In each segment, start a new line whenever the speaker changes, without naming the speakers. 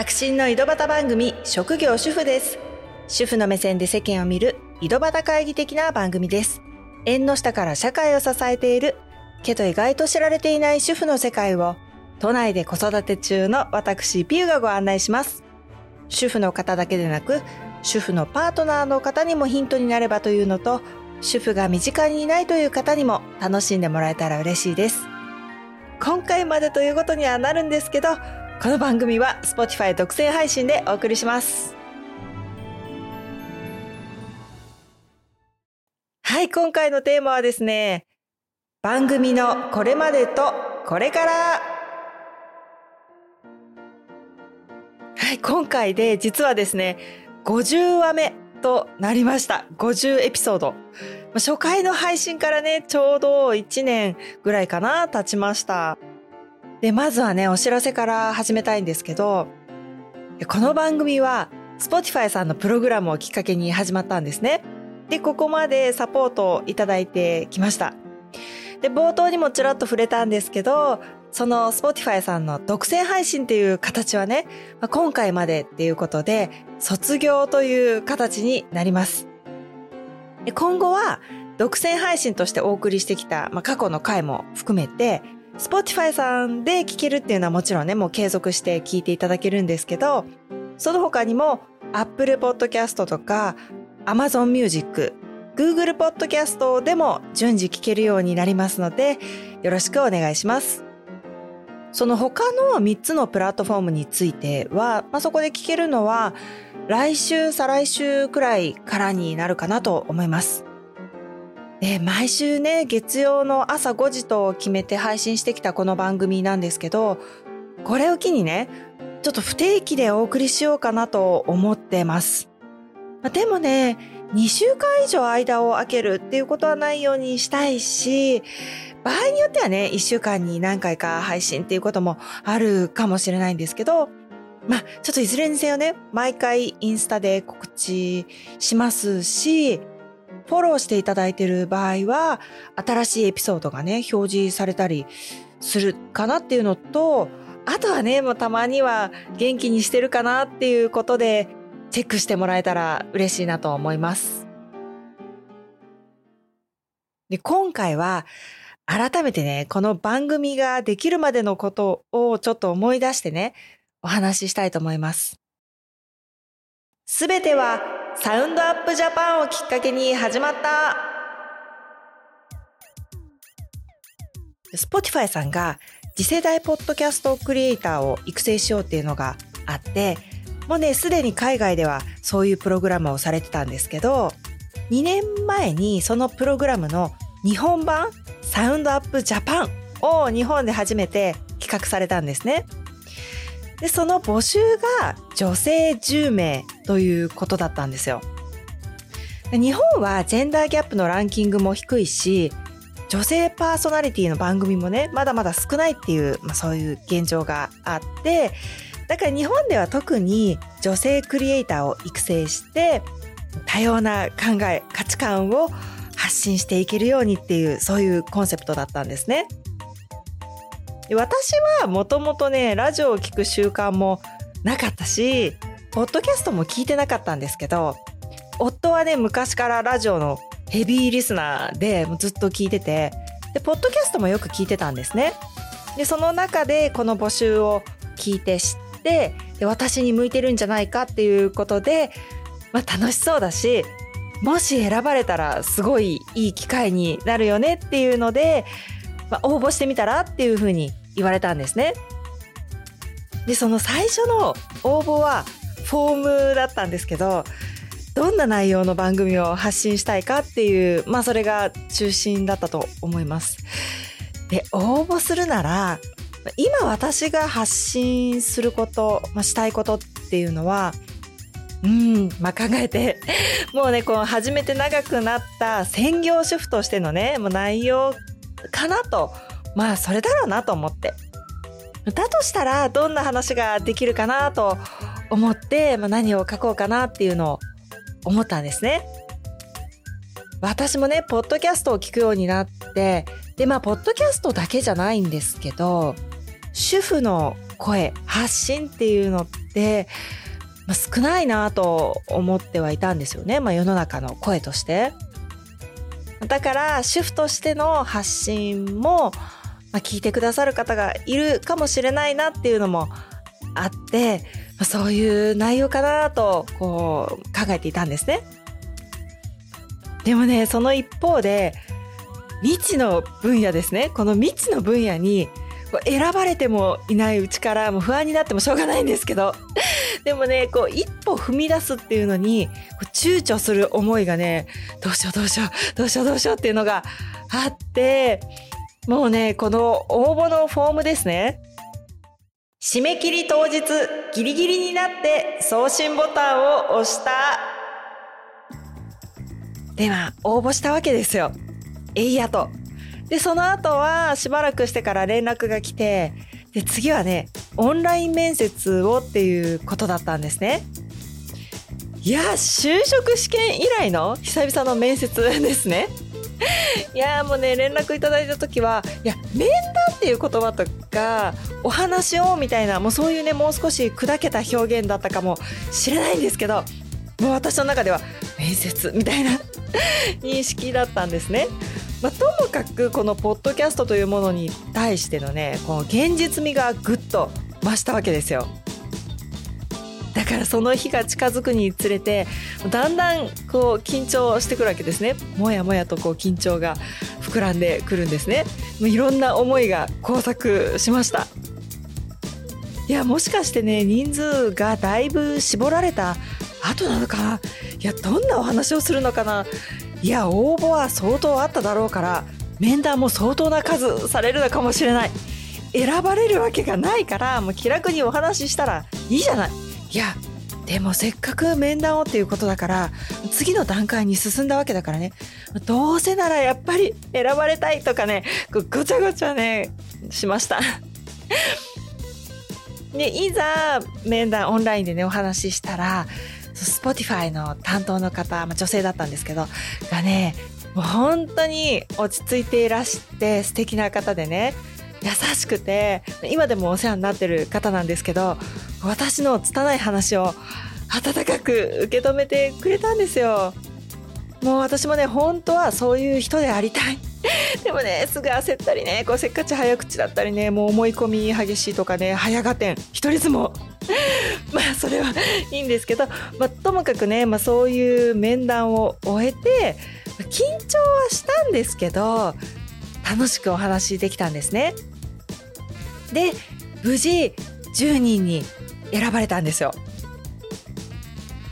白真の井戸端番組職業主婦です。主婦の目線で世間を見る井戸端会議的な番組です。縁の下から社会を支えているけど意外と知られていない主婦の世界を都内で子育て中の私ピューがご案内します。主婦の方だけでなく主婦のパートナーの方にもヒントになればというのと主婦が身近にいないという方にも楽しんでもらえたら嬉しいです。今回までということにはなるんですけどこの番組は Spotify 独占配信でお送りします。はい今回のテーマはですね番組のこれまでとこれから。はい今回で実はですね50話目となりました。50エピソード。初回の配信からねちょうど1年ぐらいかな経ちました。でまずはねお知らせから始めたいんですけどこの番組は Spotify さんのプログラムをきっかけに始まったんですねでここまでサポートをいただいてきましたで、冒頭にもちらっと触れたんですけど、その Spotify さんの独占配信っていう形はね、今回までっていうことで、卒業という形になります。今後は、独占配信としてお送りしてきた、まあ、過去の回も含めて、Spotify さんで聞けるっていうのはもちろんね、もう継続して聞いていただけるんですけど、その他にも Apple Podcast とか Amazon Music、Google Podcast でも順次聞けるようになりますので、よろしくお願いします。その他の3つのプラットフォームについては、まあ、そこで聞けるのは、来週、再来週くらいからになるかなと思います。で、毎週ね、月曜の朝5時と決めて配信してきたこの番組なんですけど、これを機にね、ちょっと不定期でお送りしようかなと思ってます。まあ、でもね、2週間以上間を空けるっていうことはないようにしたいし、場合によってはね、1週間に何回か配信っていうこともあるかもしれないんですけど、まあ、ちょっといずれにせよね、毎回インスタで告知しますし、フォローしていただいている場合は、新しいエピソードがね、表示されたりするかなっていうのと、あとはね、もうたまには元気にしてるかなっていうことで、チェックしてもらえたら嬉しいなと思います。で、今回は改めてね、この番組ができるまでのことをちょっと思い出してね、お話ししたいと思います。すべてはサウンドアップジャパンをきっかけに始まった。Spotify さんが次世代ポッドキャストクリエイターを育成しようっていうのがあって、もうね、すでに海外ではそういうプログラムをされてたんですけど、2年前にそのプログラムの日本版サウンドアップジャパンを日本で初めて企画されたんですね。で、その募集が女性10名ということだったんですよ。日本はジェンダーギャップのランキングも低いし、女性パーソナリティの番組もね、まだまだ少ないっていう、まあ、そういう現状があって、だから日本では特に女性クリエイターを育成して多様な考え価値観を発信していけるようにっていうそういうコンセプトだったんですね。私はもともとねラジオを聴く習慣もなかったしポッドキャストも聞いてなかったんですけど夫はね昔からラジオのヘビーリスナーでずっと聞いててでポッドキャストもよく聞いてたんですね。でその中でこの募集を聞いて知ってで私に向いてるんじゃないかっていうことで、まあ、楽しそうだしもし選ばれたらすごいいい機会になるよねっていうので、まあ、応募してみたらっていうふうに言われたんですね。でその最初の応募はフォームだったんですけどどんな内容の番組を発信したいかっていうまあそれが中心だったと思います。で応募するなら今私が発信すること、まあ、したいことっていうのは、うん、まあ、考えて、もうね、こう、初めて長くなった専業主婦としてのね、もう内容かなと、まあ、それだろうなと思って。だとしたら、どんな話ができるかなと思って、まあ、何を書こうかなっていうのを思ったんですね。私もね、ポッドキャストを聞くようになって、で、まあ、ポッドキャストだけじゃないんですけど、主婦の声、発信っていうのって、まあ、少ないなと思ってはいたんですよね、まあ、世の中の声として。だから主婦としての発信も、まあ、聞いてくださる方がいるかもしれないなっていうのもあって、ま、そういう内容かなとこう考えていたんですね。でもねその一方で未知の分野ですねこの未知の分野に選ばれてもいないうちからもう不安になってもしょうがないんですけど でもねこう一歩踏み出すっていうのに躊躇する思いがねどうしようどうしようどうしようどうしようっていうのがあってもうねこの応募のフォームですね。締め切り当日ギリギリになって送信ボタンを押した。では応募したわけですよ。えいやと。でその後はしばらくしてから連絡が来てで次はねオンライン面接をっていうことだったんですね。いや就職試験以来の久々の面接ですね。いやもうね連絡いただいた時はいや面談っていう言葉とかお話をみたいなもうそういうねもう少し砕けた表現だったかもしれないんですけどもう私の中では面接みたいな 認識だったんですね。まあ、ともかくこのポッドキャストというものに対してのねこの現実味がぐっと増したわけですよ。だからその日が近づくにつれてだんだんこう緊張してくるわけですね。もやもやとこう緊張が膨らんでくるんですね。いろんな思いが交錯しました。いやもしかしてね人数がだいぶ絞られた後なのかな？いやどんなお話をするのかな？いや応募は相当あっただろうから面談も相当な数されるのかもしれない。選ばれるわけがないからもう気楽にお話ししたらいいじゃない。いやでもせっかく面談をっていうことだから次の段階に進んだわけだからね。どうせならやっぱり選ばれたいとかねごちゃごちゃねしました。でいざ面談オンラインでねお話ししたら Spotify の担当の方、まあ、女性だったんですけどがねもう本当に落ち着いていらして素敵な方でね優しくて今でもお世話になってる方なんですけど私の拙い話を温かく受け止めてくれたんですよ。もう私もね本当はそういう人でありたい。でもねすぐ焦ったりねこうせっかち早口だったりねもう思い込み激しいとかね早合点一人相撲。まあそれはいいんですけど、まあ、ともかくね、まあ、そういう面談を終えて緊張はしたんですけど楽しくお話できたんですね。で無事10人に選ばれたんですよ。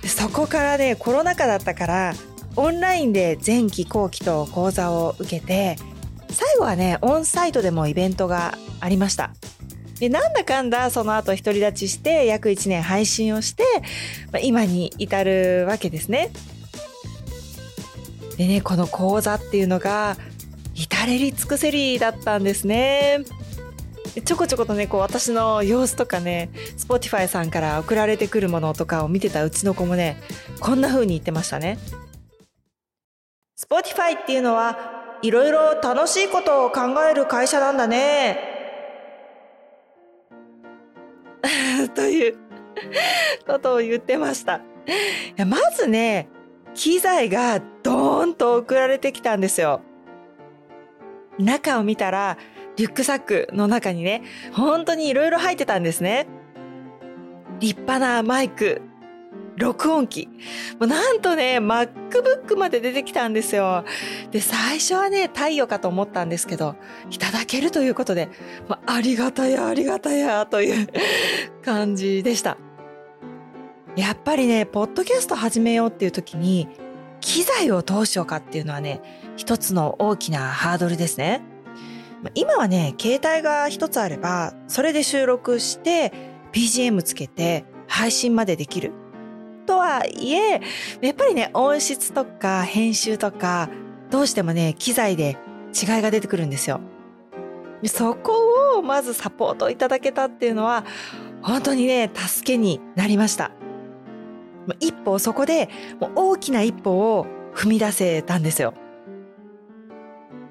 そこからねコロナ禍だったからオンラインで前期後期と講座を受けて最後はねオンサイトでもイベントがありました。でなんだかんだその後独り立ちして約1年配信をして、まあ、今に至るわけですね。でねこの講座っていうのが至れり尽くせりだったんですね。ちょこちょことねこう私の様子とかね Spotify さんから送られてくるものとかを見てたうちの子もねこんな風に言ってましたね。Spotify っていうのはいろいろ楽しいことを考える会社なんだね。ということを言ってました。いやまずね機材がドーンと送られてきたんですよ。中を見たらリュックサックの中にね本当にいろいろ入ってたんですね。立派なマイク録音機。もうなんとね、MacBook まで出てきたんですよ。で、最初はね、太陽かと思ったんですけど、いただけるということで、まあ、ありがたや、ありがたや、という感じでした。やっぱりね、ポッドキャスト始めようっていう時に、機材をどうしようかっていうのはね、一つの大きなハードルですね。今はね、携帯が一つあれば、それで収録して、BGM つけて、配信までできる。とはいえ、やっぱりね、音質とか編集とか、どうしてもね、機材で違いが出てくるんですよ。そこをまずサポートいただけたっていうのは、本当にね、助けになりました。一歩そこで、大きな一歩を踏み出せたんですよ。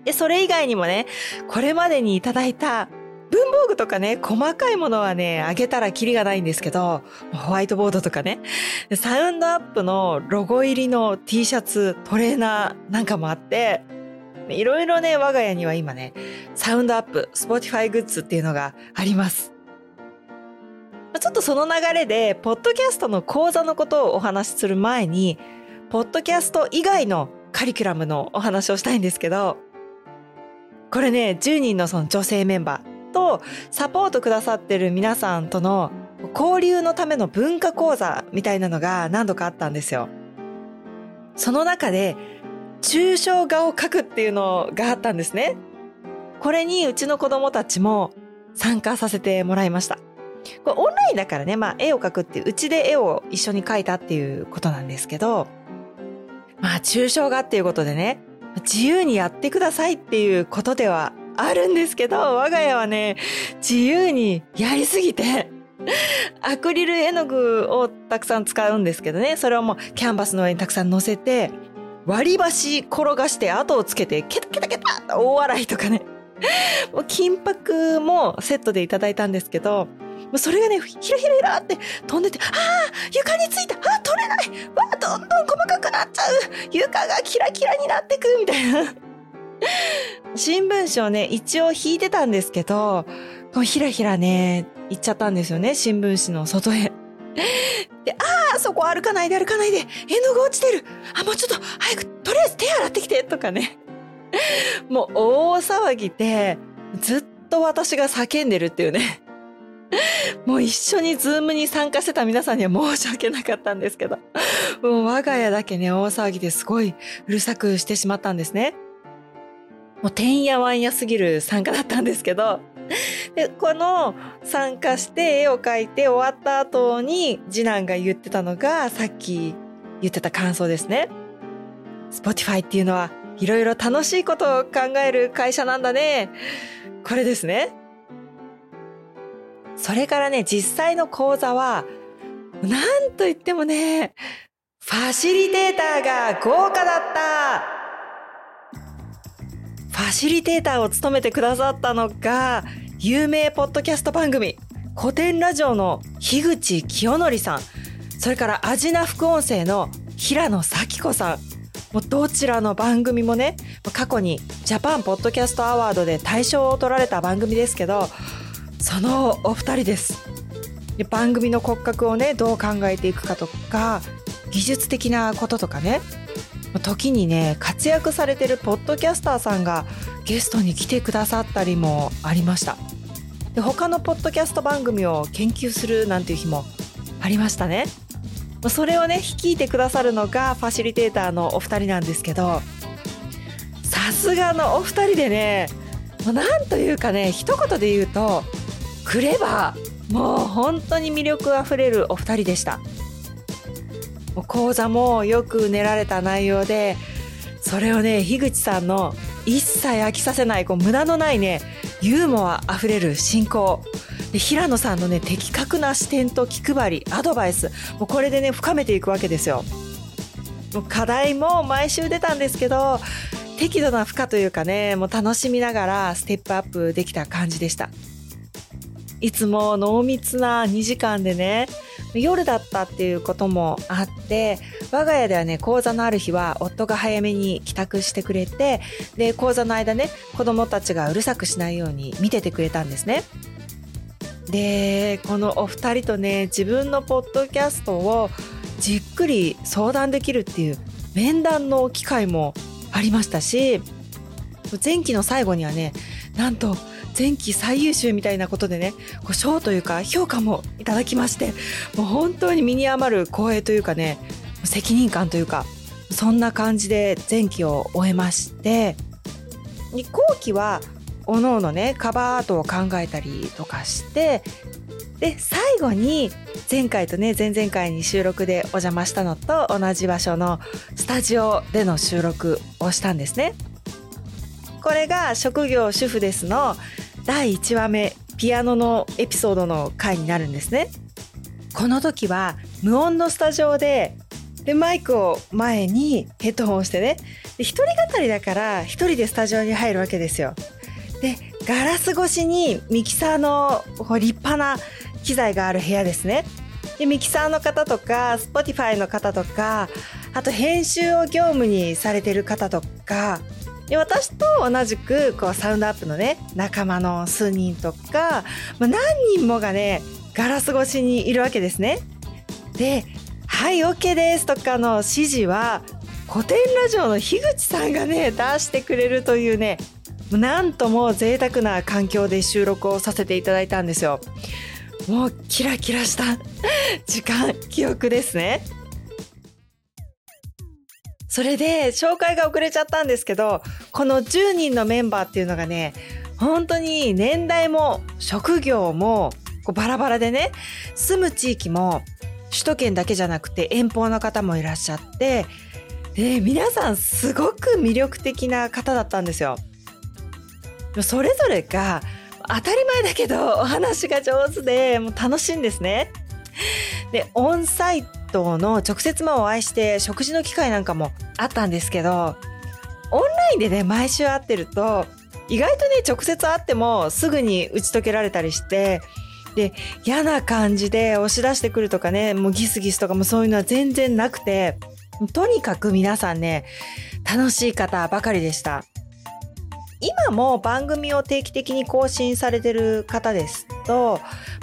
で、それ以外にもね、これまでにいただいた文房具とかね、細かいものはね、あげたらキリがないんですけど、ホワイトボードとかね、サウンドアップのロゴ入りの T シャツ、トレーナーなんかもあって、いろいろね、我が家には今ね、サウンドアップ、Spotify グッズっていうのがあります。ちょっとその流れで、ポッドキャストの講座のことをお話しする前に、ポッドキャスト以外のカリキュラムのお話をしたいんですけど、これね、10人のその女性メンバーとサポートくださってる皆さんとの交流のための文化講座みたいなのが何度かあったんですよ。その中で、抽象画を描くっていうのがあったんですね。これにうちの子供たちも参加させてもらいました。これオンラインだからね、まあ絵を描くっていう、うちで絵を一緒に描いたっていうことなんですけど、まあ抽象画っていうことでね、自由にやってくださいっていうことではあるんですけど、我が家はね、自由にやりすぎて、アクリル絵の具をたくさん使うんですけどね、それをもうキャンバスの上にたくさん乗せて、割り箸転がして後をつけて、ケタケタケタ大笑いとかね。もう金箔もセットでいただいたんですけど、それがね、ひらひらひらって飛んでて、ああ床についたあ取れないわあどんどん細かくなっちゃう床がキラキラになってくみたいな。新聞紙をね、一応引いてたんですけど、こうひらひらね、行っちゃったんですよね、新聞紙の外へ。で、ああ、そこ歩かないで歩かないで、絵の具落ちてる。あ、もうちょっと早く、とりあえず手洗ってきて、とかね。もう大騒ぎで、ずっと私が叫んでるっていうね。もう一緒にズームに参加してた皆さんには申し訳なかったんですけど、もう我が家だけね、大騒ぎですごいうるさくしてしまったんですね。もうてんやわんやすぎる参加だったんですけど、で、この参加して絵を描いて終わった後に次男が言ってたのがさっき言ってた感想ですね。Spotify っていうのはいろいろ楽しいことを考える会社なんだね。これですね。それからね、実際の講座は、なんと言ってもね、ファシリテーターが豪華だった。ファシリテーターを務めてくださったのが、有名ポッドキャスト番組、古典ラジオの樋口清則さん、それからアジナ副音声の平野咲子さん、もうどちらの番組もね、過去にジャパンポッドキャストアワードで大賞を取られた番組ですけど、そのお二人です。番組の骨格をねどう考えていくかとか技術的なこととかね時にね活躍されてるポッドキャスターさんがゲストに来てくださったりもありました。で他のポッドキャスト番組を研究するなんていう日もありましたね。それをね率いてくださるのがファシリテーターのお二人なんですけどさすがのお二人でねなんというかね一言で言うとクレバーもう本当に魅力あふれるお二人でした。講座もよく練られた内容でそれをね樋口さんの一切飽きさせないこう無駄のないねユーモアあふれる進行。で平野さんのね的確な視点と気配りアドバイスもうこれでね深めていくわけですよ。もう課題も毎週出たんですけど適度な負荷というかねもう楽しみながらステップアップできた感じでした。いつも濃密な2時間でね、夜だったっていうこともあって、我が家ではね、講座のある日は夫が早めに帰宅してくれて、で、講座の間ね、子供たちがうるさくしないように見ててくれたんですね。で、このお二人とね、自分のポッドキャストをじっくり相談できるっていう面談の機会もありましたし、前期の最後にはね、なんと前期最優秀みたいなことでね、こう賞というか評価もいただきまして、もう本当に身に余る光栄というかね、責任感というか、そんな感じで前期を終えまして、後期はおのおのね、カバーアートを考えたりとかして、で、最後に前回とね、前々回に収録でお邪魔したのと同じ場所のスタジオでの収録をしたんですね。これが職業主婦ですの第1話目ピアノのエピソードの回になるんですね。この時は無音のスタジオででマイクを前にヘッドホンをしてね。で一人語りだから一人でスタジオに入るわけですよ。でガラス越しにミキサーの立派な機材がある部屋ですね。でミキサーの方とか Spotify の方とかあと編集を業務にされてる方とかで私と同じくこうサウンドアップのね仲間の数人とか、まあ、何人もがねガラス越しにいるわけですね。で「はい OK です」とかの指示は古典ラジオの樋口さんがね出してくれるというねなんとも贅沢な環境で収録をさせていただいたんですよ。もうキラキラした時間記憶ですね。それで紹介が遅れちゃったんですけどこの10人のメンバーっていうのがね本当に年代も職業もこうバラバラでね住む地域も首都圏だけじゃなくて遠方の方もいらっしゃってで皆さんすごく魅力的な方だったんですよ。それぞれが当たり前だけどお話が上手でもう楽しいんですね。でオンサイトの直接もお会いして食事の機会なんかもあったんですけどオンラインでね毎週会ってると意外とね直接会ってもすぐに打ち解けられたりしてで嫌な感じで押し出してくるとかねもうギスギスとかもそういうのは全然なくてとにかく皆さんね楽しい方ばかりでした。今も番組を定期的に更新されてる方ですと、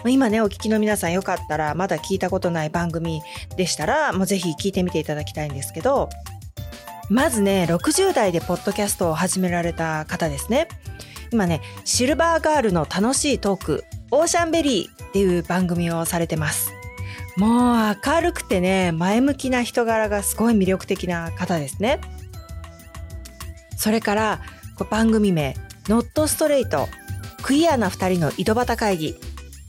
今ね、お聞きの皆さんよかったら、まだ聞いたことない番組でしたら、もうぜひ聞いてみていただきたいんですけど、まずね、60代でポッドキャストを始められた方ですね。今ね、シルバーガールの楽しいトーク、オーシャンベリーっていう番組をされてます。もう明るくてね、前向きな人柄がすごい魅力的な方ですね。それから、番組名「ノットストレート。クイアな2人の井戸端会議」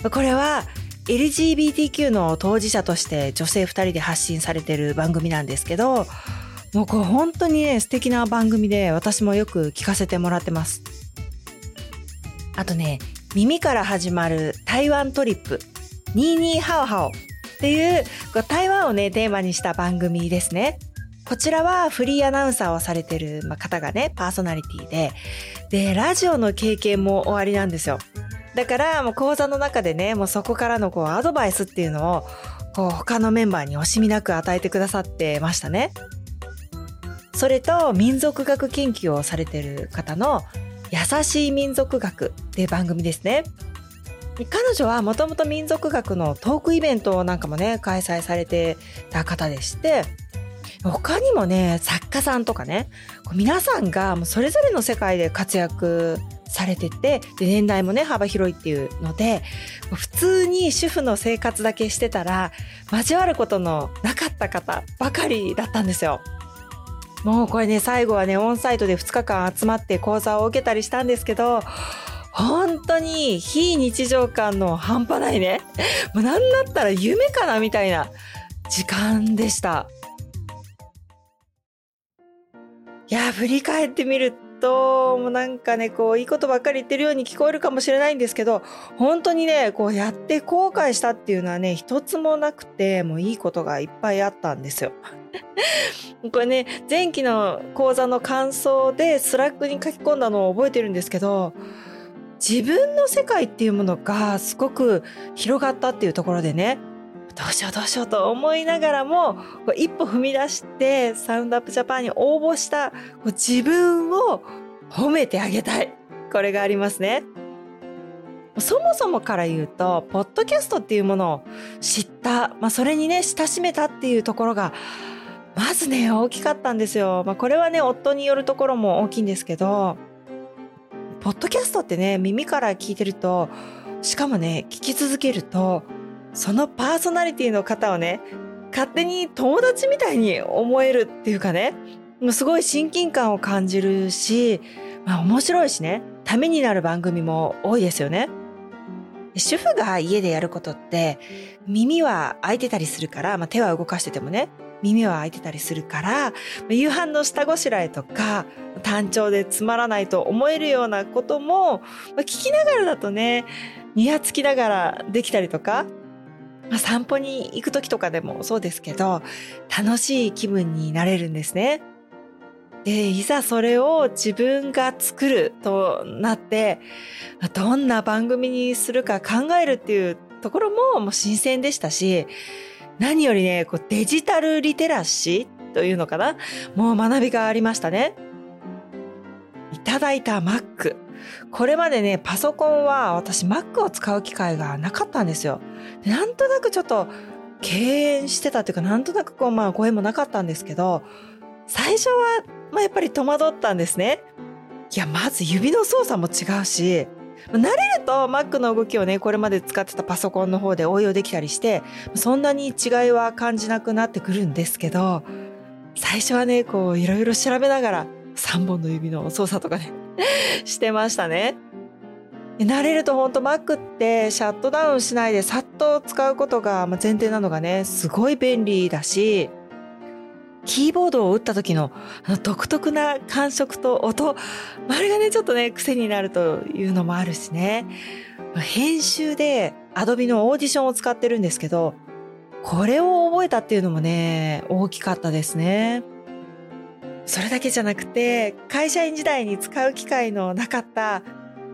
これは LGBTQ の当事者として女性2人で発信されてる番組なんですけどもうこれ本当にね素敵な番組で私もよく聞かせてもらってます。あとね耳から始まる台湾トリップ。ニーニーハオハオっていう台湾をねテーマにした番組ですね。こちらはフリーアナウンサーをされてる方がね、パーソナリティで、で、ラジオの経験も終わりなんですよ。だから、もう講座の中でね、もうそこからのこうアドバイスっていうのを、こう他のメンバーに惜しみなく与えてくださってましたね。それと、民族学研究をされてる方の、優しい民族学っていう番組ですね。彼女はもともと民族学のトークイベントなんかもね、開催されてた方でして、他にもね作家さんとかね皆さんがそれぞれの世界で活躍されててで年代もね幅広いっていうので普通に主婦の生活だけしてたら交わることのなかった方ばかりだったんですよ。もうこれね最後はねオンサイトで2日間集まって講座を受けたりしたんですけど本当に非日常感の半端ないね。もう何だったら夢かなみたいな時間でした。いや振り返ってみるともうなんかねこういいことばっかり言ってるように聞こえるかもしれないんですけど本当にねこうやって後悔したっていうのはね一つもなくてもういいことがいっぱいあったんですよ。これね前期の講座の感想で Slack に書き込んだのを覚えてるんですけど自分の世界っていうものがすごく広がったっていうところでねどうしようどうしようと思いながらも一歩踏み出してサウンドアップジャパンに応募した自分を褒めてあげたい。これがありますね。そもそもから言うとポッドキャストっていうものを知った、まあ、それにね親しめたっていうところがまずね大きかったんですよ、まあ、これはね夫によるところも大きいんですけどポッドキャストってね耳から聞いてるとしかもね聞き続けるとそのパーソナリティの方をね勝手に友達みたいに思えるっていうかねすごい親近感を感じるし、まあ、面白いしねためになる番組も多いですよね。主婦が家でやることって耳は開いてたりするから、まあ、手は動かしててもね耳は開いてたりするから夕飯の下ごしらえとか単調でつまらないと思えるようなことも、まあ、聞きながらだとねニヤつきながらできたりとかまあ、散歩に行く時とかでもそうですけど楽しい気分になれるんですね。でいざそれを自分が作るとなってどんな番組にするか考えるっていうところももう新鮮でしたし何よりねこうデジタルリテラシーというのかなもう学びがありましたね。いただいた Mac これまでねパソコンは私 Mac を使う機会がなかったんですよ。なんとなくちょっと敬遠してたというかなんとなくこうまあ声もなかったんですけど最初はまあ、やっぱり戸惑ったんですね。いやまず指の操作も違うし慣れると Mac の動きをねこれまで使ってたパソコンの方で応用できたりしてそんなに違いは感じなくなってくるんですけど最初はねこういろいろ調べながら3本の指の操作とかね してましたね。慣れると本当 Mac ってシャットダウンしないでさっと使うことが前提なのがねすごい便利だしキーボードを打った時のあの独特な感触と音、あれがね、ちょっとね、癖になるというのもあるしね。編集で Adobe のオーディションを使ってるんですけど、これを覚えたっていうのもね、大きかったですね。それだけじゃなくて、会社員時代に使う機会のなかった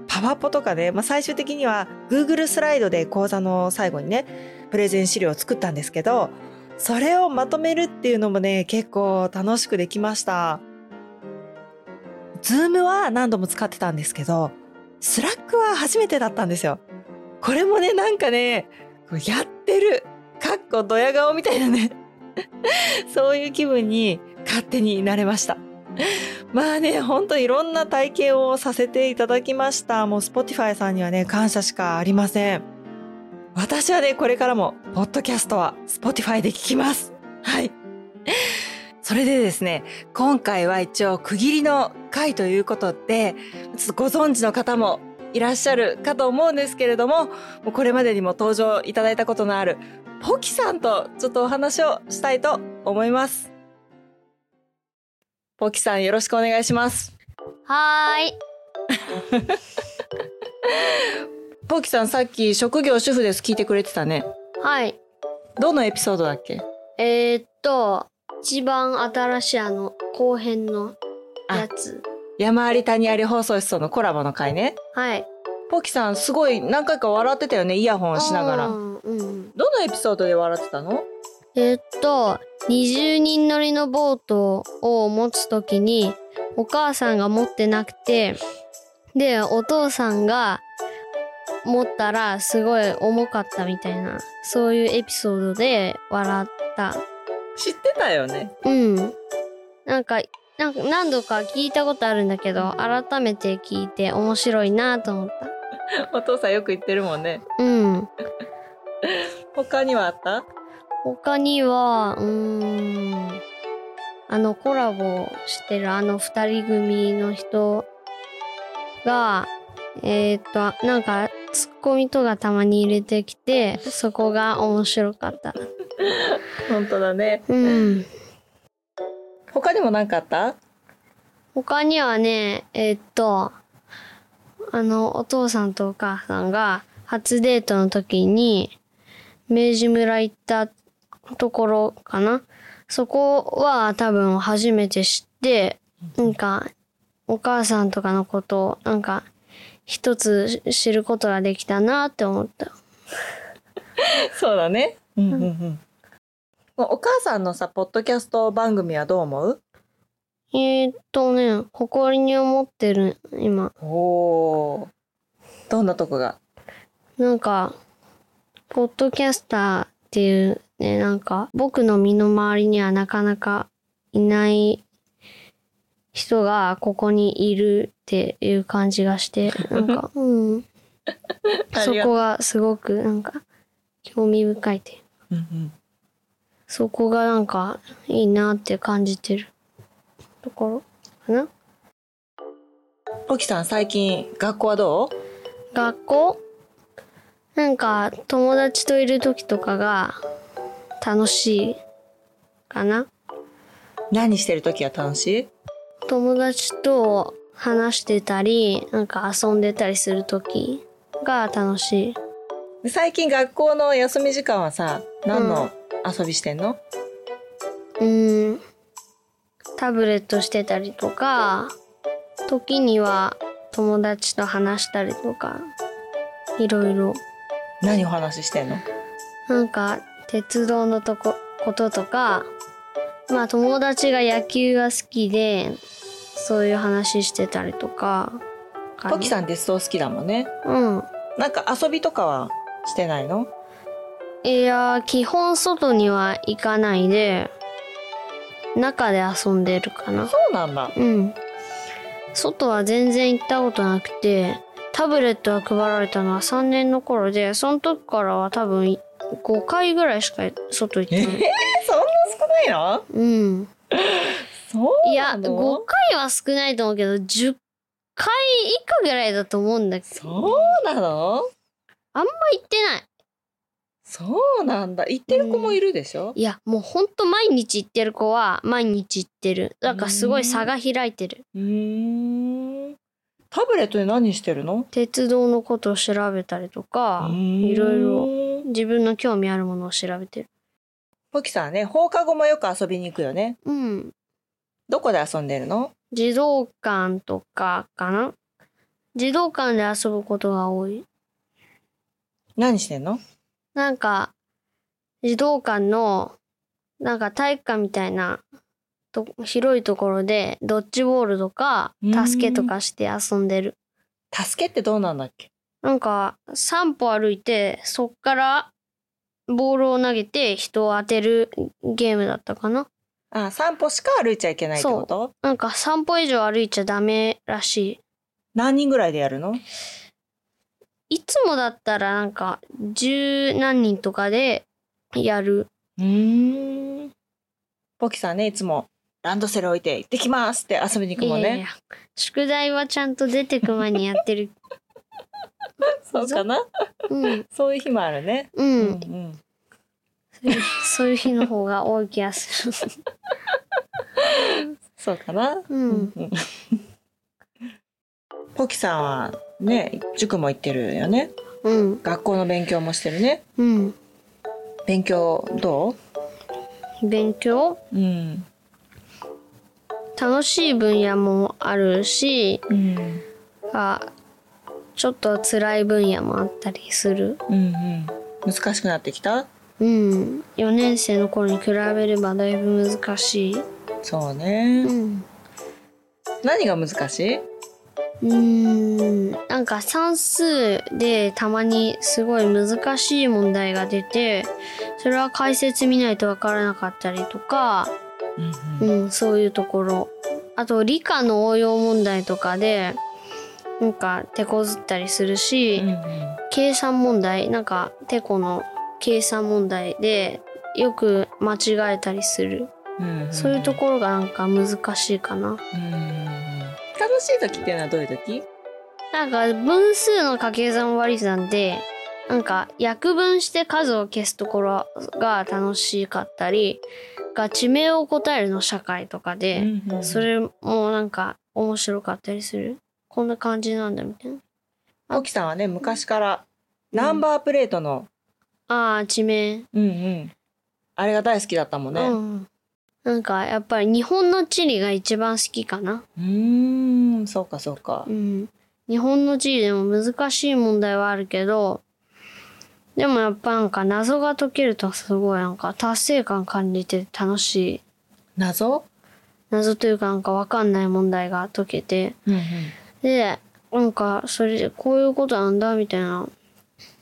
パワポとかね、まあ、最終的には Google スライドで講座の最後にね、プレゼン資料を作ったんですけど、それをまとめるっていうのもね、結構楽しくできました。Zoom は何度も使ってたんですけど、 Slack は初めてだったんですよ。これもね、なんかね、やってる、かっこドヤ顔みたいなね そういう気分に勝手になれました。まあね、ほんといろんな体験をさせていただきました。もう Spotify さんにはね、感謝しかありません。私はね、これからも、ポッドキャストは Spotify で聞きます。はい。それでですね、今回は一応区切りの回ということで、ちょっとご存知の方もいらっしゃるかと思うんですけれども、もうこれまでにも登場いただいたことのあるポキさんとちょっとお話をしたいと思います。ポキさんよろしくお願いします。
はーい。
ポーキさんさっき職業主婦です聞いてくれてたね。
はい。
どのエピソードだっけ？
えー、っと、一番新しいあの後編のやつ。
山あり谷あり放送室とのコラボの回ね。
はい。
ポーキさんすごい何回か笑ってたよね、イヤホンしながら。うん。どのエピソードで笑ってたの？
えー、っと、20人乗りのボートを持つときに、お母さんが持ってなくて、で、お父さんが持ったらすごい重かったみたいな、そういうエピソードで笑った。
知ってたよね。
うん。なんか、なんか何度か聞いたことあるんだけど、改めて聞いて面白いなと思った。
お父さんよく言ってるもんね。
うん。
他にはあった？
他には、うーん。あのコラボしてるあの二人組の人が、えー、っと、なんか、ツッコミとかたまに入れてきて、そこが面白かった。
本当だね。
うん。
他にも何かあった？
他にはね、えー、っと、あの、お父さんとお母さんが初デートの時に、明治村行ったところかな。そこは多分初めて知って、なんか、お母さんとかのことを、なんか、一つ知ることができたなって思った。
そうだね。うんうんうん。お母さんのさ、ポッドキャスト番組はどう思う？
えー、っとね、誇りに思ってる、今。
おお。どんなとこが？
なんか、ポッドキャスターっていうね、なんか、僕の身の回りにはなかなかいない人がここにいるっていう感じがして、なんか、うん。そこがすごくなんか興味深いという。か、うんうん、そこがなんかいいなって感じてる。ところかな。
ポキさん最近学校はど
う？学校？なんか友達といる時とかが楽しいかな。
何してる時が楽しい？
友達と話してたり、なんか遊んでたりする時が楽し
い。最近学校の休み時間はさ、何の遊びしてんの、
うん、タブレットしてたりとか、時には友達と話したりとか、いろいろ。
何お話ししてんの？
なんか、鉄道のとこ、こととか、まあ友達が野球が好きで、そういう話してたりとか。
ポキさん鉄道好きだもんね。
うん。
なんか遊びとかはしてないの？
いや、基本外には行かないで、中で遊んでるかな。
そうなんだ。
うん。外は全然行ったことなくて、タブレットが配られたのは3年の頃で、その時からは多分5回ぐらいしか外行って
えー、
ない。
そんな少ないの？
うん。
そう
いや、
な
5
の
回は少ないと思うけど、10回以下ぐらいだと思うんだけど、
そうなの？
あんま行ってない。
そうなんだ。行ってる子もいるでしょ、
いや、もうほんと毎日行ってる子は毎日行ってる。だからすごい差が開いてる。
うーん。タブレットで何してるの？
鉄道のことを調べたりとか、いろいろ
ろ。
自分の興味あるものを調べてる。
ポキさんはね、放課後もよく遊びに行くよね。
うん。
どこで遊んでるの？
児童館とかかな？児童館で遊ぶことが多い。
何してんの？
なんか、児童館の、なんか体育館みたいな、と広いところで、ドッジボールとか、
うん
助けとかして遊んでる。
助けってどうなんだっけ？
なんか、3歩歩いて、そっから、ボールを投げて人を当てるゲームだったかな
あ、散歩しか歩いちゃいけないってこと？
なんか3歩以上歩いちゃダメらしい。
何人ぐらいでやるの？
いつもだったらなんか十何人とかでやる。
うーん。ポキさんね、いつもランドセル置いて行ってきますって遊びに行くもんね。
いやいや宿題はちゃんと出てく前にやってる。
そうかな？
うん。
そういう日もあるね。
う。
うん
ういうそういう日の方が多い気がする。
そうかな？
うん。
うんポキさんはね、塾も行ってるよね。
うん。
学校の勉強もしてるね。
うん。
勉強ど
勉強？
ううん。
楽しい分野もあるし、
うん。
あちょっと辛い分野もあったりする。
うんうん。難しくなってきた？
うん。4年生の頃に比べればだいぶ難しい。
そうね。
うん。
何が難しい？う
ーん。なんか算数でたまにすごい難しい問題が出て、それは解説見ないとわからなかったりとか、
うん
うん、そういうところ。あと理科の応用問題とかで、なんか手こずったりするし、
うん。
計算問題なんかてこの計算問題でよく間違えたりする、
うんうん。
そういうところがなんか難しいかな
うん。楽しい時っていうのはどういう時？
なんか分数の掛け算割り算でなんか約分して数を消すところが楽しかったりが地名を答えるの社会とかで、
うんうん
それもなんか面白かったりする？こんな感じなんだみたいな
ポキさんはね、昔からナンバープレートの、
ああ地名
うんうん。あれが大好きだったもんね。
う
うん
なんかやっぱり日本の地理が一番好きかな。
ーん、そうかそうか
う。ん。日本の地理でも難しい問題はあるけど、でもやっぱなんか謎が解けるとすごいなんか達成感感じて楽しい。
謎？
謎というかなんかわかんない問題が解けて。
うんうん。
で、なんかそれでこういうことなんだみたいな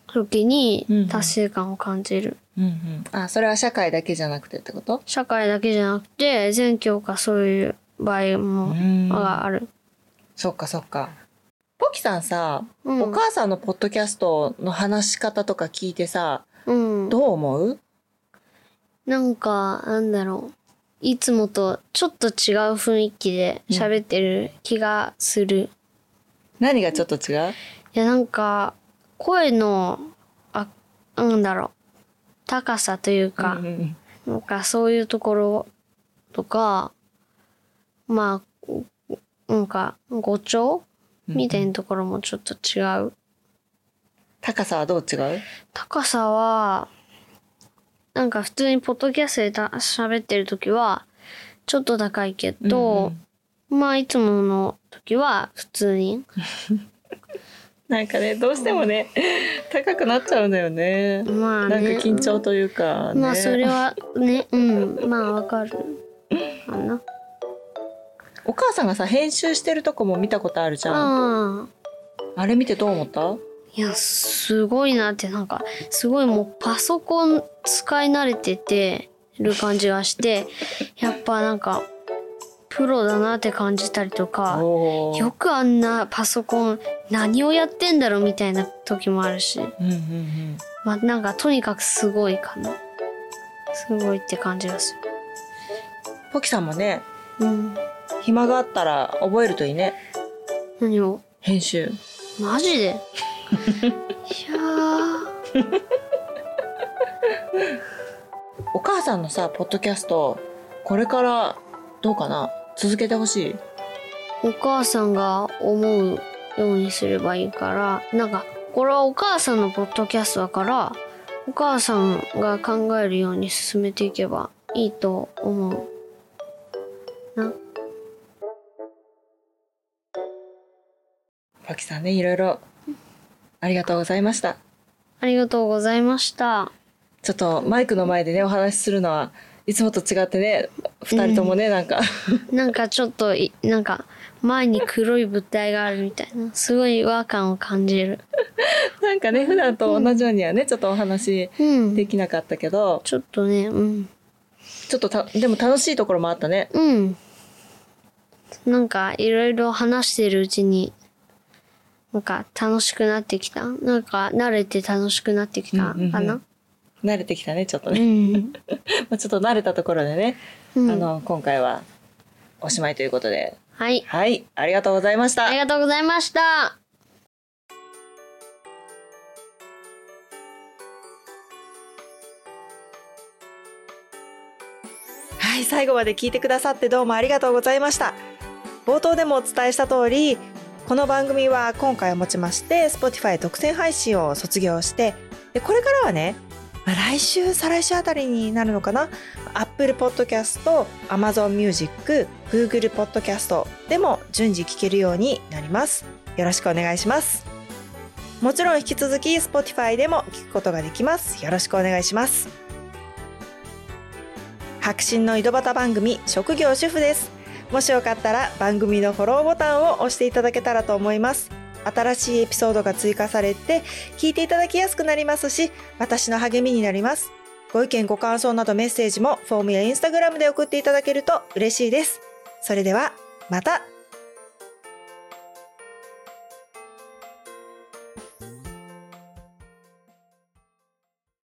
時に
うんうん
達成感を感じる。
うんうん。あ、それは社会だけじゃなくてってこと？
社会だけじゃなくて全教科そういう場合もある。
そっかそっか。ポキさんさ、
うん
お母さんのポッドキャストの話し方とか聞いてさ、
うん。
どう思う？
なんか、なんだろう。いつもとちょっと違う雰囲気で喋ってる気がする。
何がちょっと違う？
いや、なんか、声の、あ、なんだろう。高さというか、
うんうん
なんかそういうところとか、まあ、なんか、語調？
うん
みたいなところもちょっと違う。
高さはどう違う？
高さは、なんか普通にポッドキャストでた喋ってる時は、ちょっと高いけど、まあいつもの時は普通に。
なんかねどうしてもね高くなっちゃうんだよね。
まあ
なんか
ね。
緊張というか、ね。
まあそれはね、うん、まあわかるかな。
お母さんがさ編集してるとこも見たことあるじゃん。
ああ。
あれ見てどう思った？
いや、すごいなって、なんか、すごいもうパソコン使い慣れててる感じがして、やっぱなんか、プロだなって感じたりとか、よくあんなパソコン何をやってんだろうみたいな時もあるし、
うんうんうん。
まあなんかとにかくすごいかな。すごいって感じがす
ポキさんもね
る。うん。
暇があったら覚えるといいね
何を？
編集。
マジで？いやー。
お母さんのさポッドキャストこれからどうかな？続けてほしい。
お母さんが思うようにすればいいから、なんか、これはお母さんのポッドキャストだから、お母さんが考えるように進めていけばいいと思う。
ポキさんねいろいろありがとうございました。
ありがとうございました。
ちょっとマイクの前でねお話しするのはいつもと違ってね二人ともね、なんか
なんかちょっとい、なんか、前に黒い物体があるみたいな、すごい違和感を感じる。
なんかね普段と同じようにはねちょっとお話
うん。
できなかったけど
ちょっとね、うん。
ちょっとたでも楽しいところもあったね。
うん。なんかいろいろ話してるうちに、なんか楽しくなってきた？なんか慣れて楽しくなってきた
うんうんうん
かな。
慣れてきたねちょっと
う
ね、
ん。
まあちょっと慣れたところでね、
うん
あの今回はおしまいということで
はい。
はいありがとうございました
ありがとうございました。
はい、最後まで聞いてくださってどうもありがとうございました。冒頭でもお伝えした通り、この番組は今回をもちまして Spotify 独占配信を卒業して、でこれからはね、まあ来週、再来週あたりになるのかな？Apple Podcast、Amazon Music、Google Podcast でも順次聞けるようになります。よろしくお願いします。もちろん引き続き Spotify でも聞くことができます。よろしくお願いします。白真の井戸端番組職業主婦ですもしよかったら番組のフォローボタンを押していただけたらと思います。新しいエピソードが追加されて聞いていただきやすくなりますし私の励みになります。ご意見ご感想などメッセージもフォームやインスタグラムで送っていただけると嬉しいです。それではまた。